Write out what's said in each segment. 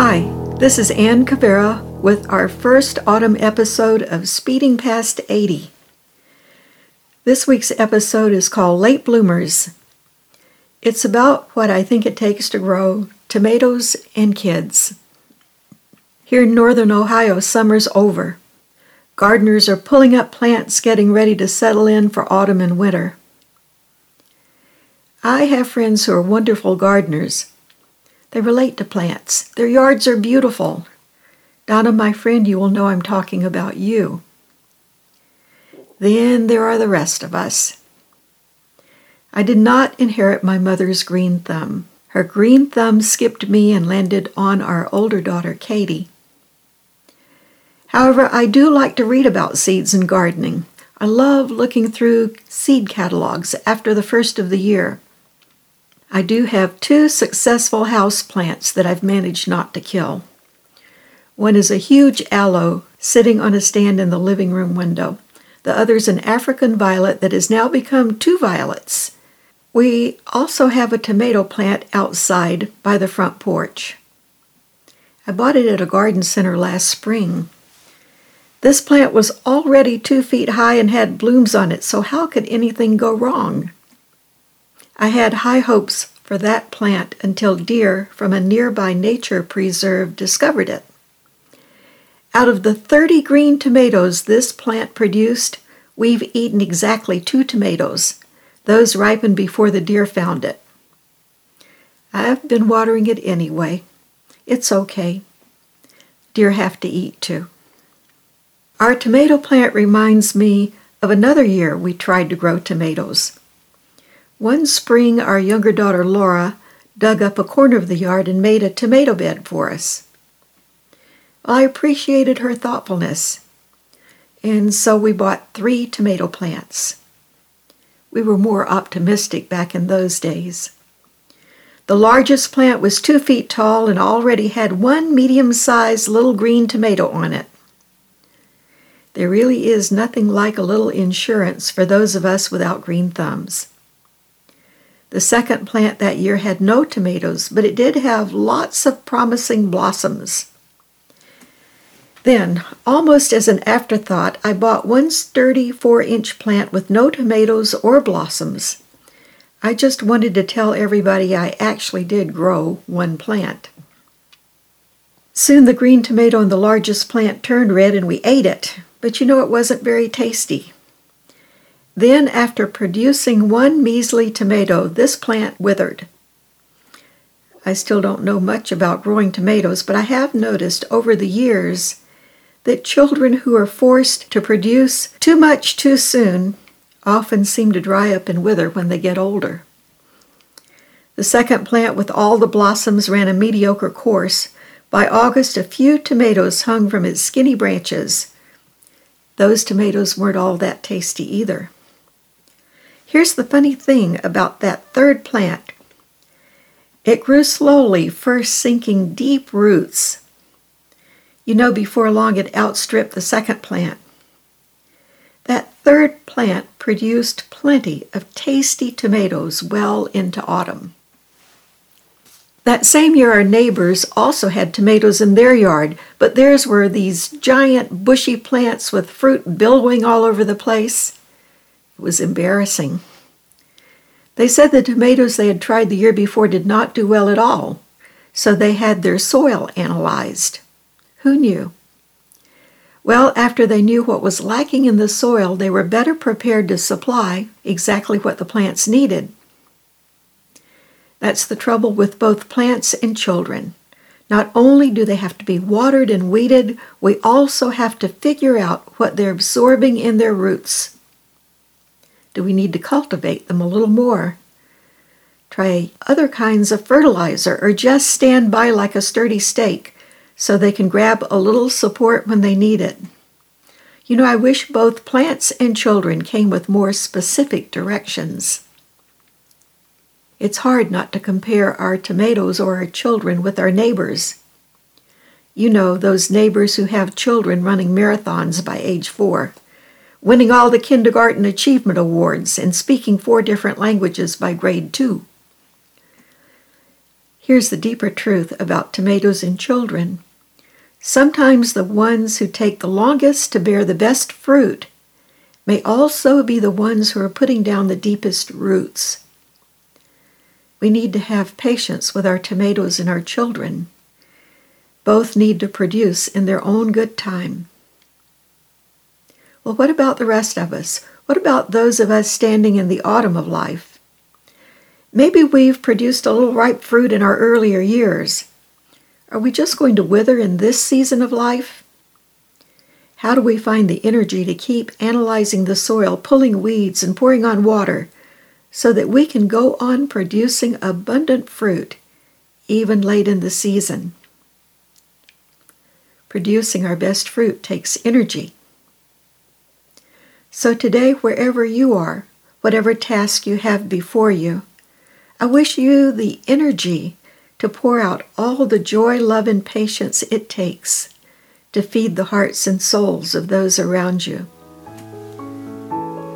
Hi, this is Ann Cavera with our first autumn episode of Speeding Past 80. This week's episode is called Late Bloomers. It's about what I think it takes to grow tomatoes and kids. Here in northern Ohio, summer's over. Gardeners are pulling up plants getting ready to settle in for autumn and winter. I have friends who are wonderful gardeners. They relate to plants. Their yards are beautiful. Donna, my friend, you will know I'm talking about you. Then there are the rest of us. I did not inherit my mother's green thumb. Her green thumb skipped me and landed on our older daughter, Katie. However, I do like to read about seeds and gardening. I love looking through seed catalogs after the first of the year. I do have two successful house plants that I've managed not to kill. One is a huge aloe sitting on a stand in the living room window. The other is an African violet that has now become two violets. We also have a tomato plant outside by the front porch. I bought it at a garden center last spring. This plant was already two feet high and had blooms on it, so how could anything go wrong? I had high hopes for that plant until deer from a nearby nature preserve discovered it. Out of the 30 green tomatoes this plant produced, we've eaten exactly two tomatoes. Those ripened before the deer found it. I've been watering it anyway. It's okay. Deer have to eat too. Our tomato plant reminds me of another year we tried to grow tomatoes. One spring, our younger daughter Laura dug up a corner of the yard and made a tomato bed for us. I appreciated her thoughtfulness, and so we bought three tomato plants. We were more optimistic back in those days. The largest plant was two feet tall and already had one medium sized little green tomato on it. There really is nothing like a little insurance for those of us without green thumbs. The second plant that year had no tomatoes, but it did have lots of promising blossoms. Then, almost as an afterthought, I bought one sturdy four inch plant with no tomatoes or blossoms. I just wanted to tell everybody I actually did grow one plant. Soon the green tomato in the largest plant turned red and we ate it but you know it wasn't very tasty. Then, after producing one measly tomato, this plant withered. I still don't know much about growing tomatoes, but I have noticed over the years that children who are forced to produce too much too soon often seem to dry up and wither when they get older. The second plant with all the blossoms ran a mediocre course. By August, a few tomatoes hung from its skinny branches, those tomatoes weren't all that tasty either. Here's the funny thing about that third plant it grew slowly, first sinking deep roots. You know, before long it outstripped the second plant. That third plant produced plenty of tasty tomatoes well into autumn. That same year, our neighbors also had tomatoes in their yard, but theirs were these giant bushy plants with fruit billowing all over the place. It was embarrassing. They said the tomatoes they had tried the year before did not do well at all, so they had their soil analyzed. Who knew? Well, after they knew what was lacking in the soil, they were better prepared to supply exactly what the plants needed. That's the trouble with both plants and children. Not only do they have to be watered and weeded, we also have to figure out what they're absorbing in their roots. Do we need to cultivate them a little more? Try other kinds of fertilizer or just stand by like a sturdy stake so they can grab a little support when they need it. You know, I wish both plants and children came with more specific directions. It's hard not to compare our tomatoes or our children with our neighbors. You know, those neighbors who have children running marathons by age four, winning all the kindergarten achievement awards, and speaking four different languages by grade two. Here's the deeper truth about tomatoes in children. Sometimes the ones who take the longest to bear the best fruit may also be the ones who are putting down the deepest roots. We need to have patience with our tomatoes and our children. Both need to produce in their own good time. Well, what about the rest of us? What about those of us standing in the autumn of life? Maybe we've produced a little ripe fruit in our earlier years. Are we just going to wither in this season of life? How do we find the energy to keep analyzing the soil, pulling weeds, and pouring on water so that we can go on producing abundant fruit even late in the season? Producing our best fruit takes energy. So today, wherever you are, whatever task you have before you, I wish you the energy to pour out all the joy, love, and patience it takes to feed the hearts and souls of those around you.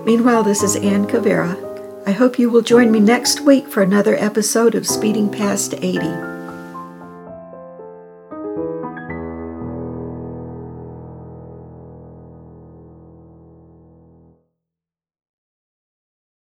Meanwhile, this is Ann Cavera. I hope you will join me next week for another episode of Speeding Past 80.